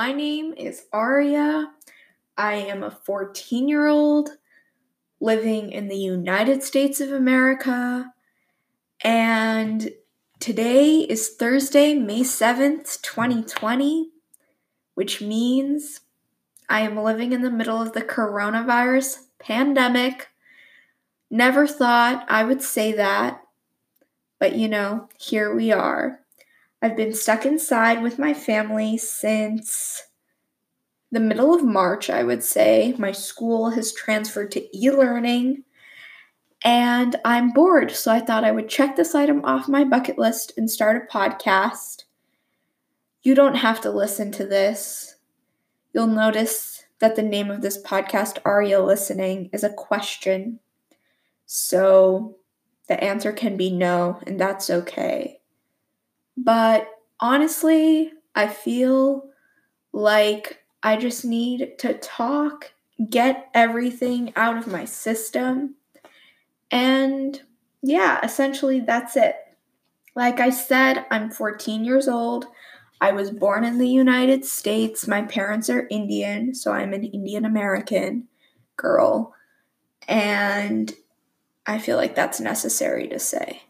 My name is Aria. I am a 14 year old living in the United States of America. And today is Thursday, May 7th, 2020, which means I am living in the middle of the coronavirus pandemic. Never thought I would say that, but you know, here we are. I've been stuck inside with my family since the middle of March, I would say. My school has transferred to e learning and I'm bored, so I thought I would check this item off my bucket list and start a podcast. You don't have to listen to this. You'll notice that the name of this podcast, Are You Listening, is a question. So the answer can be no, and that's okay. But honestly, I feel like I just need to talk, get everything out of my system. And yeah, essentially that's it. Like I said, I'm 14 years old. I was born in the United States. My parents are Indian, so I'm an Indian American girl. And I feel like that's necessary to say.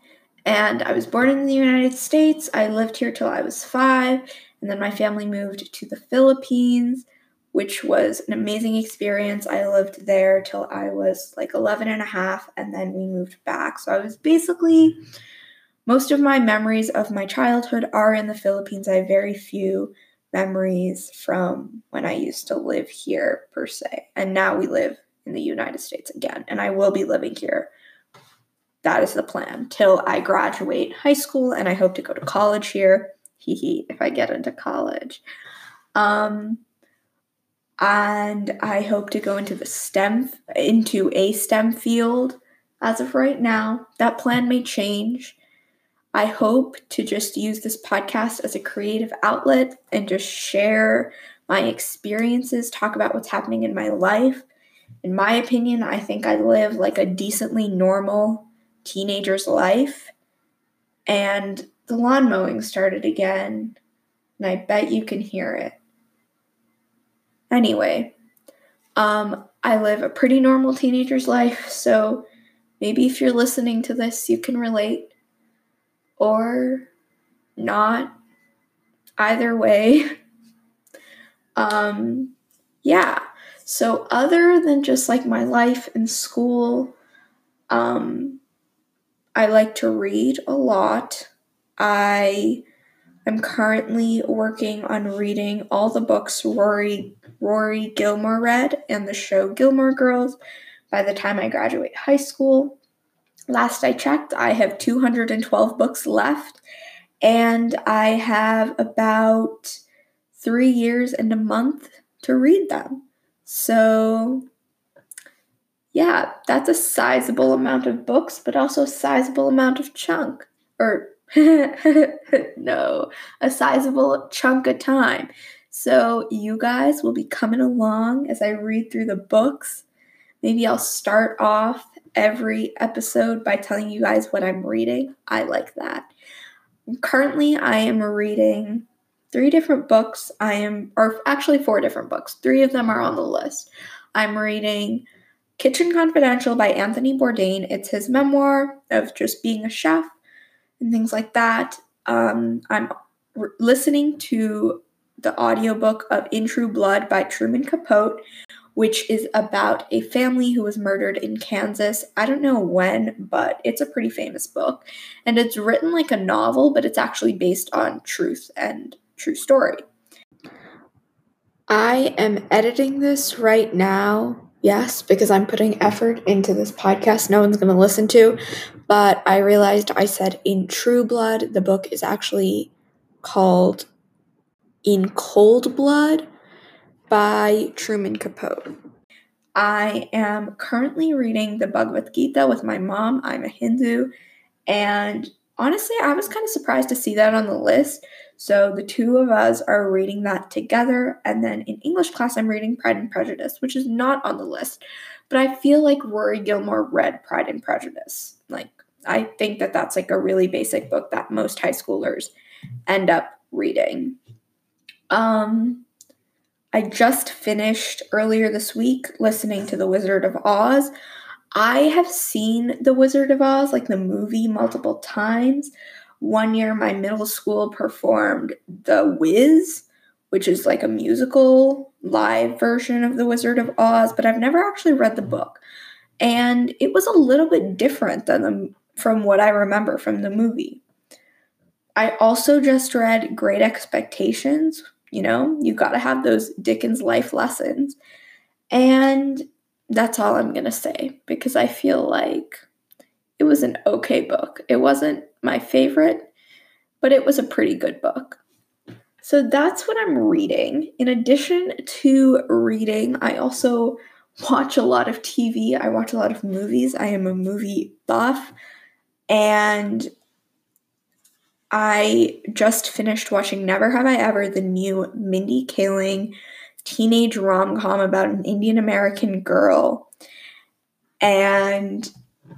And I was born in the United States. I lived here till I was five. And then my family moved to the Philippines, which was an amazing experience. I lived there till I was like 11 and a half. And then we moved back. So I was basically, most of my memories of my childhood are in the Philippines. I have very few memories from when I used to live here, per se. And now we live in the United States again. And I will be living here that is the plan till I graduate high school and I hope to go to college here. Hee hee, if I get into college. Um, and I hope to go into the STEM into a STEM field as of right now. That plan may change. I hope to just use this podcast as a creative outlet and just share my experiences, talk about what's happening in my life. In my opinion, I think I live like a decently normal teenager's life. And the lawn mowing started again, and I bet you can hear it. Anyway, um, I live a pretty normal teenager's life, so maybe if you're listening to this, you can relate. Or not. Either way. um, yeah. So, other than just like my life in school, um, I like to read a lot. I am currently working on reading all the books Rory Rory Gilmore read and the show Gilmore Girls by the time I graduate high school. Last I checked, I have 212 books left, and I have about three years and a month to read them. So yeah, that's a sizable amount of books, but also a sizable amount of chunk. Or, no, a sizable chunk of time. So, you guys will be coming along as I read through the books. Maybe I'll start off every episode by telling you guys what I'm reading. I like that. Currently, I am reading three different books. I am, or actually, four different books. Three of them are on the list. I'm reading Kitchen Confidential by Anthony Bourdain. It's his memoir of just being a chef and things like that. Um, I'm listening to the audiobook of In True Blood by Truman Capote, which is about a family who was murdered in Kansas. I don't know when, but it's a pretty famous book. And it's written like a novel, but it's actually based on truth and true story. I am editing this right now Yes, because I'm putting effort into this podcast no one's going to listen to. But I realized I said in True Blood, the book is actually called In Cold Blood by Truman Capote. I am currently reading the Bhagavad Gita with my mom. I'm a Hindu. And honestly, I was kind of surprised to see that on the list. So the two of us are reading that together. And then in English class, I'm reading Pride and Prejudice, which is not on the list. But I feel like Rory Gilmore read Pride and Prejudice. Like, I think that that's like a really basic book that most high schoolers end up reading. Um, I just finished earlier this week listening to The Wizard of Oz. I have seen The Wizard of Oz, like the movie, multiple times. One year, my middle school performed The Wiz, which is like a musical live version of The Wizard of Oz, but I've never actually read the book. And it was a little bit different than the, from what I remember from the movie. I also just read Great Expectations. You know, you got to have those Dickens life lessons. And that's all I'm going to say because I feel like it was an okay book. It wasn't my favorite, but it was a pretty good book. So that's what I'm reading. In addition to reading, I also watch a lot of TV. I watch a lot of movies. I am a movie buff. And I just finished watching Never Have I Ever, the new Mindy Kaling teenage rom com about an Indian American girl. And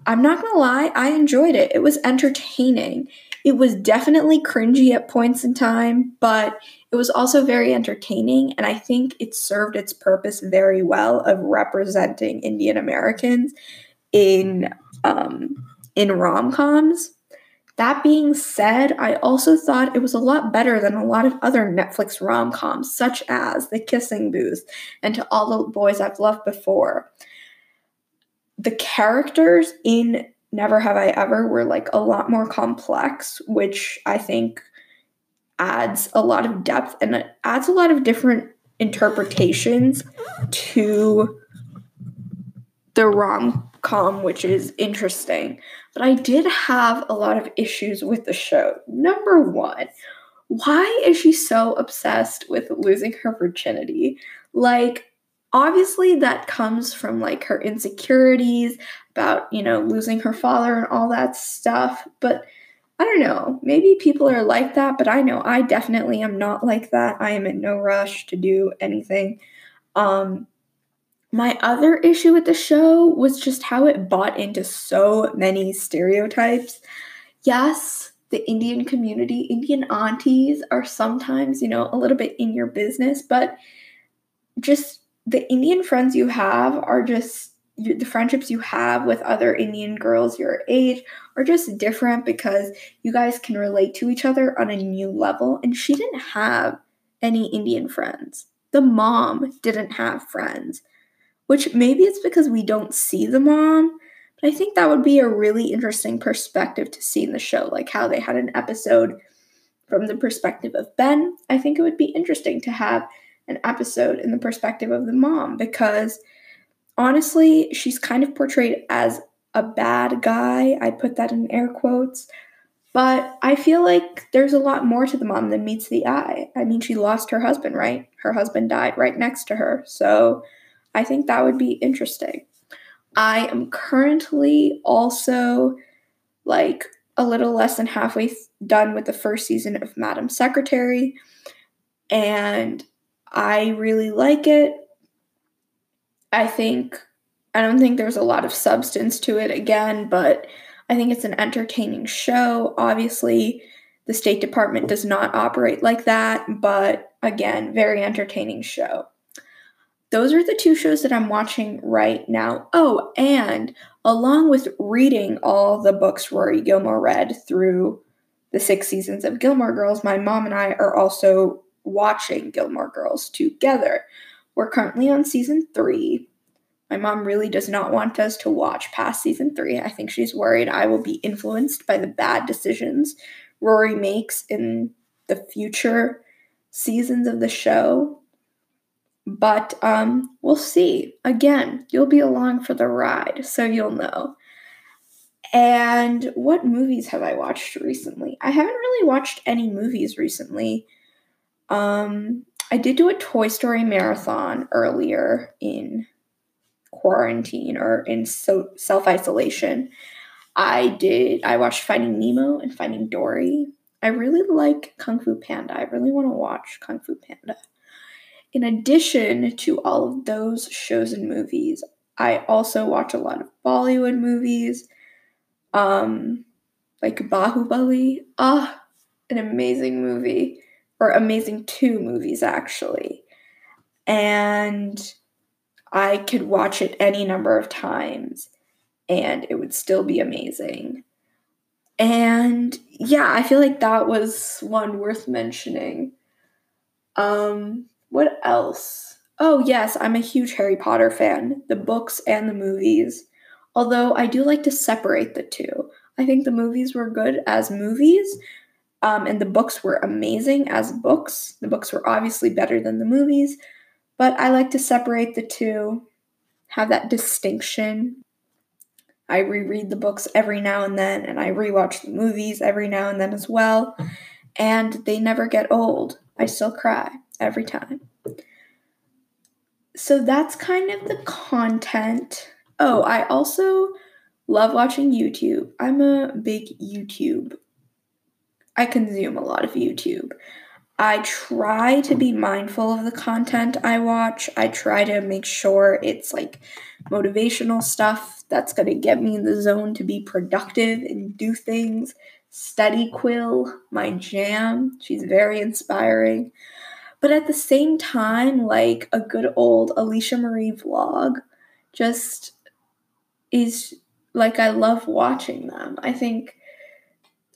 I'm not gonna lie, I enjoyed it. It was entertaining. It was definitely cringy at points in time, but it was also very entertaining. And I think it served its purpose very well of representing Indian Americans in um, in rom coms. That being said, I also thought it was a lot better than a lot of other Netflix rom coms, such as The Kissing Booth and To All the Boys I've Loved Before. The characters in Never Have I Ever were like a lot more complex, which I think adds a lot of depth and it adds a lot of different interpretations to the rom com, which is interesting. But I did have a lot of issues with the show. Number one, why is she so obsessed with losing her virginity? Like, obviously, that comes from like her insecurities about, you know, losing her father and all that stuff. But I don't know. Maybe people are like that, but I know I definitely am not like that. I am in no rush to do anything. Um, my other issue with the show was just how it bought into so many stereotypes. Yes, the Indian community, Indian aunties are sometimes, you know, a little bit in your business, but just the Indian friends you have are just the friendships you have with other Indian girls your age are just different because you guys can relate to each other on a new level. And she didn't have any Indian friends. The mom didn't have friends which maybe it's because we don't see the mom, but I think that would be a really interesting perspective to see in the show, like how they had an episode from the perspective of Ben. I think it would be interesting to have an episode in the perspective of the mom because honestly, she's kind of portrayed as a bad guy. I put that in air quotes. But I feel like there's a lot more to the mom than meets the eye. I mean, she lost her husband, right? Her husband died right next to her. So I think that would be interesting. I am currently also like a little less than halfway done with the first season of Madam Secretary, and I really like it. I think, I don't think there's a lot of substance to it again, but I think it's an entertaining show. Obviously, the State Department does not operate like that, but again, very entertaining show those are the two shows that I'm watching right now. Oh, and along with reading all the books Rory Gilmore read through the six seasons of Gilmore Girls, my mom and I are also watching Gilmore Girls together. We're currently on season three. My mom really does not want us to watch past season three. I think she's worried I will be influenced by the bad decisions Rory makes in the future seasons of the show. But um, we'll see. Again, you'll be along for the ride, so you'll know. And what movies have I watched recently? I haven't really watched any movies recently. Um, I did do a Toy Story marathon earlier in quarantine or in so self isolation. I did. I watched Finding Nemo and Finding Dory. I really like Kung Fu Panda. I really want to watch Kung Fu Panda in addition to all of those shows and movies, I also watch a lot of Bollywood movies, um, like Bahubali. Ah, an amazing movie. Or Amazing 2 movies, actually. And I could watch it any number of times and it would still be amazing. And yeah, I feel like that was one worth mentioning. Um, what else? Oh, yes, I'm a huge Harry Potter fan, the books and the movies. Although I do like to separate the two. I think the movies were good as movies, um, and the books were amazing as books. The books were obviously better than the movies, but I like to separate the two, have that distinction. I reread the books every now and then, and I rewatch the movies every now and then as well, and they never get old. I still cry every time. So that's kind of the content. Oh, I also love watching YouTube. I'm a big YouTube. I consume a lot of YouTube. I try to be mindful of the content I watch. I try to make sure it's like motivational stuff that's going to get me in the zone to be productive and do things. Study Quill, my jam. She's very inspiring. But at the same time, like a good old Alisha Marie vlog just is like I love watching them. I think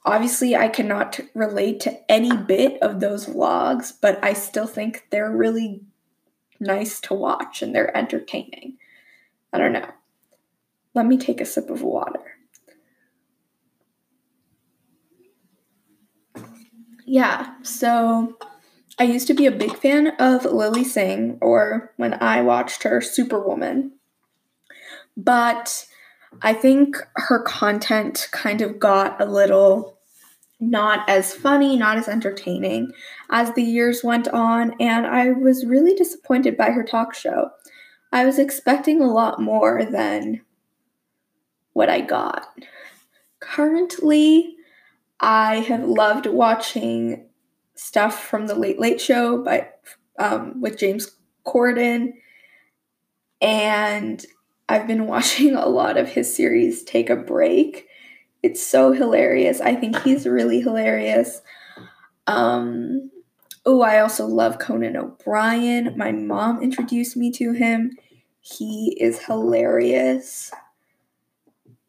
obviously I cannot relate to any bit of those vlogs, but I still think they're really nice to watch and they're entertaining. I don't know. Let me take a sip of water. Yeah, so I used to be a big fan of Lilly Singh, or when I watched her, Superwoman. But I think her content kind of got a little not as funny, not as entertaining as the years went on, and I was really disappointed by her talk show. I was expecting a lot more than what I got. Currently, I have loved watching stuff from the Late Late Show by um, with James Corden, and I've been watching a lot of his series Take a Break. It's so hilarious. I think he's really hilarious. Um, oh, I also love Conan O'Brien. My mom introduced me to him. He is hilarious.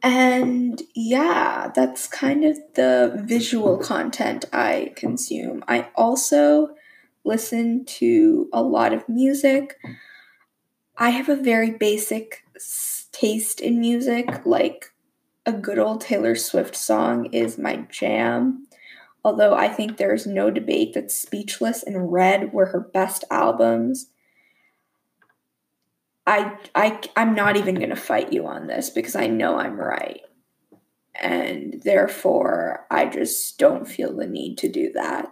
And yeah, that's kind of the visual content I consume. I also listen to a lot of music. I have a very basic taste in music. Like a good old Taylor Swift song is my jam. Although I think there's no debate that Speak Now and Red were her best albums. I I I'm not even going to fight you on this because I know I'm right. And therefore, I just don't feel the need to do that.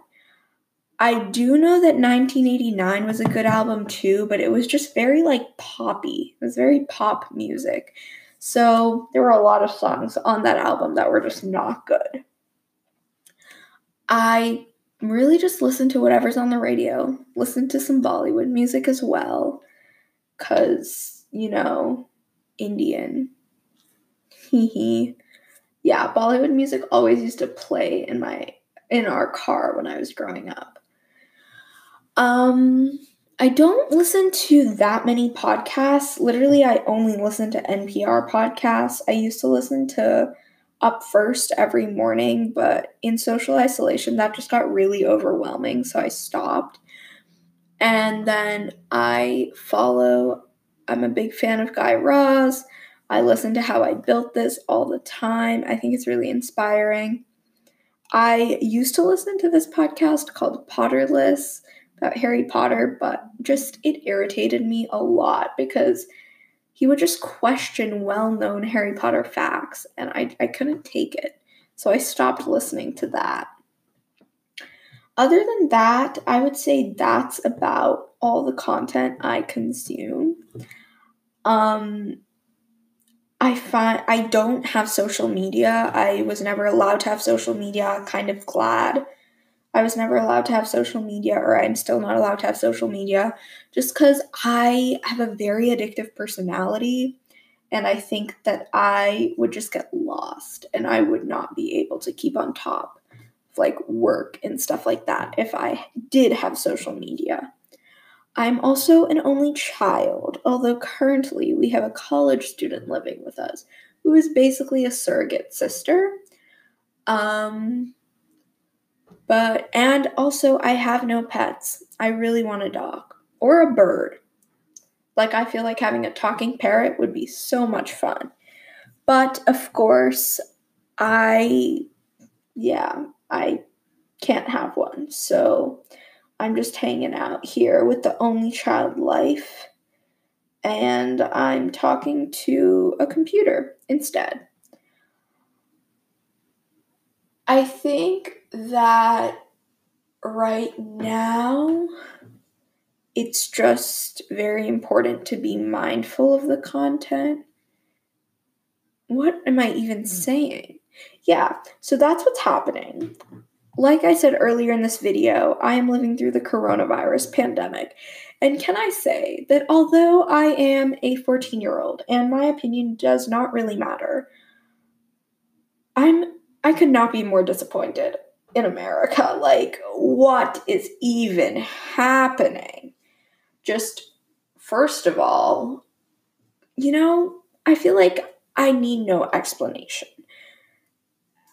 I do know that 1989 was a good album too, but it was just very like poppy. It was very pop music. So there were a lot of songs on that album that were just not good. I really just listen to whatever's on the radio, listen to some Bollywood music as well because, you know, Indian. Hee yeah, Bollywood music always used to play in my in our car when I was growing up. Um I don't listen to that many podcasts. Literally, I only listen to NPR podcasts. I used to listen to Up First every morning, but in social isolation, that just got really overwhelming, so I stopped. And then I follow, I'm a big fan of Guy Raz. I listen to How I Built This all the time. I think it's really inspiring. I used to listen to this podcast called Potterless about Harry Potter, but just it irritated me a lot because he would just question well known Harry Potter facts, and I, I couldn't take it. So I stopped listening to that. Other than that, I would say that's about all the content I consume. Um, I find I don't have social media. I was never allowed to have social media. Kind of glad I was never allowed to have social media, or I'm still not allowed to have social media, just because I have a very addictive personality. And I think that I would just get lost and I would not be able to keep on top of like work and stuff like that if I did have social media. I'm also an only child, although currently we have a college student living with us who is basically a surrogate sister. Um, but, and also, I have no pets. I really want a dog or a bird. Like, I feel like having a talking parrot would be so much fun. But of course, I, yeah, I can't have one. So I'm just hanging out here with the only child life. And I'm talking to a computer instead. I think that right now it's just very important to be mindful of the content. What am I even hmm. saying? Yeah, so that's what's happening. Like I said earlier in this video, I am living through the coronavirus pandemic. And can I say that although I am a 14 year old and my opinion does not really matter, I'm I could not be more disappointed in America. Like, what is even happening? Just first of all, you know, I feel like I need no explanation.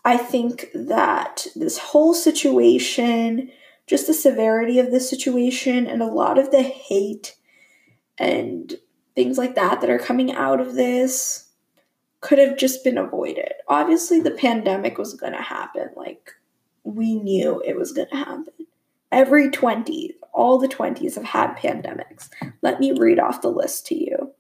I think that this whole situation, just the severity of the situation, and a lot of the hate and things like that that are coming out of this could have just been avoided. Obviously, the pandemic was going to happen. Like, we knew it was going to happen. Every 20, all the 20s have had pandemics. Let me read off the list to you.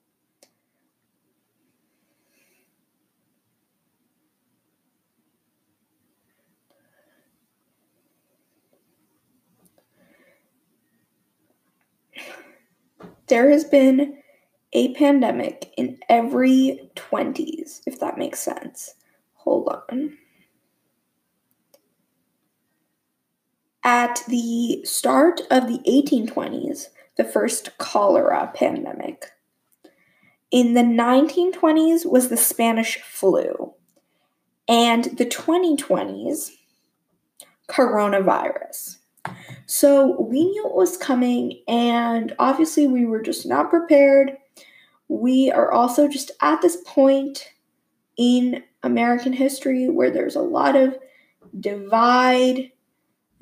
there has been a pandemic in every 20s, if that makes sense. Hold on. At the start of the 1820s, the first cholera pandemic. In the 1920s was the Spanish flu. And the 2020s, coronavirus. So we knew it was coming, and obviously, we were just not prepared. We are also just at this point in American history where there's a lot of divide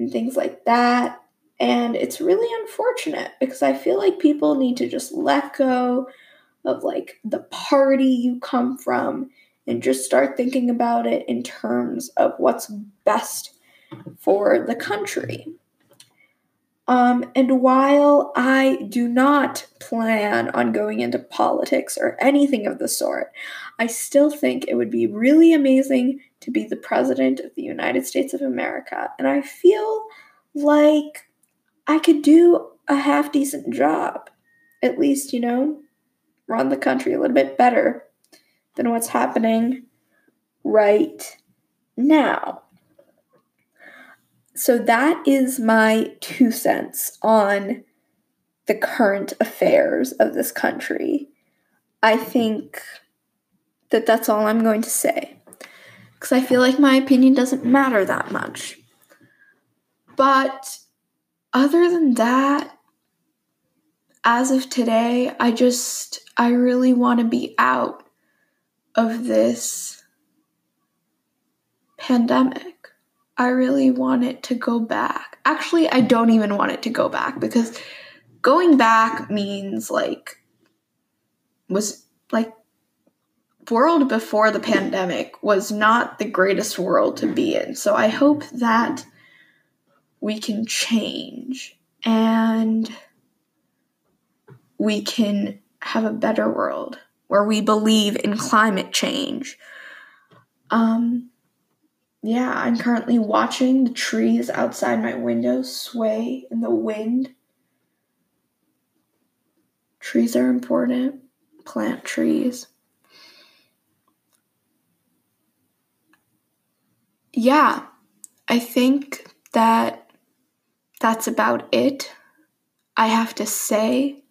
and things like that. And it's really unfortunate because I feel like people need to just let go of like the party you come from and just start thinking about it in terms of what's best for the country. Um, and while I do not plan on going into politics or anything of the sort, I still think it would be really amazing to be the president of the United States of America. And I feel like I could do a half decent job. At least, you know, run the country a little bit better than what's happening right now. So that is my two cents on the current affairs of this country. I think that that's all I'm going to say. Because I feel like my opinion doesn't matter that much. But other than that, as of today, I just, I really want to be out of this pandemic. I really want it to go back. Actually, I don't even want it to go back because going back means like was like world before the pandemic was not the greatest world to be in. So I hope that we can change and we can have a better world where we believe in climate change. Um yeah, I'm currently watching the trees outside my window sway in the wind. Trees are important. Plant trees. Yeah, I think that that's about it. I have to say,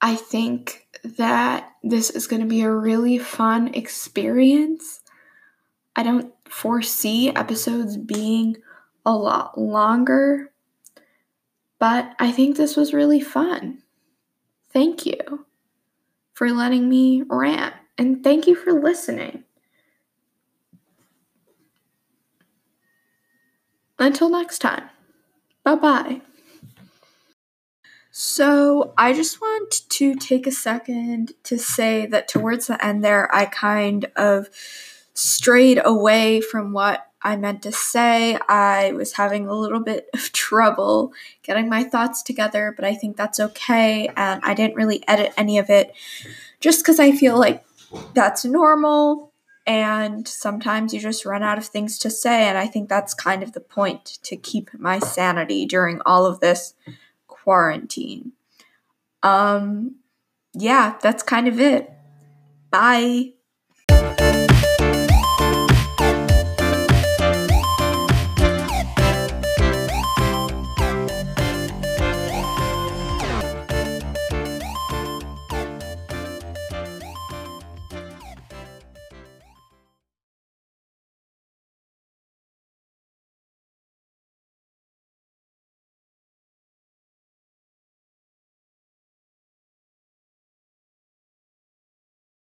I think that this is going to be a really fun experience. I don't foresee episodes being a lot longer, but I think this was really fun. Thank you for letting me rant, and thank you for listening. Until next time, bye bye. So, I just want to take a second to say that towards the end there, I kind of strayed away from what I meant to say. I was having a little bit of trouble getting my thoughts together, but I think that's okay. And I didn't really edit any of it just because I feel like that's normal. And sometimes you just run out of things to say. And I think that's kind of the point to keep my sanity during all of this quarantine. Um, yeah, that's kind of it. Bye.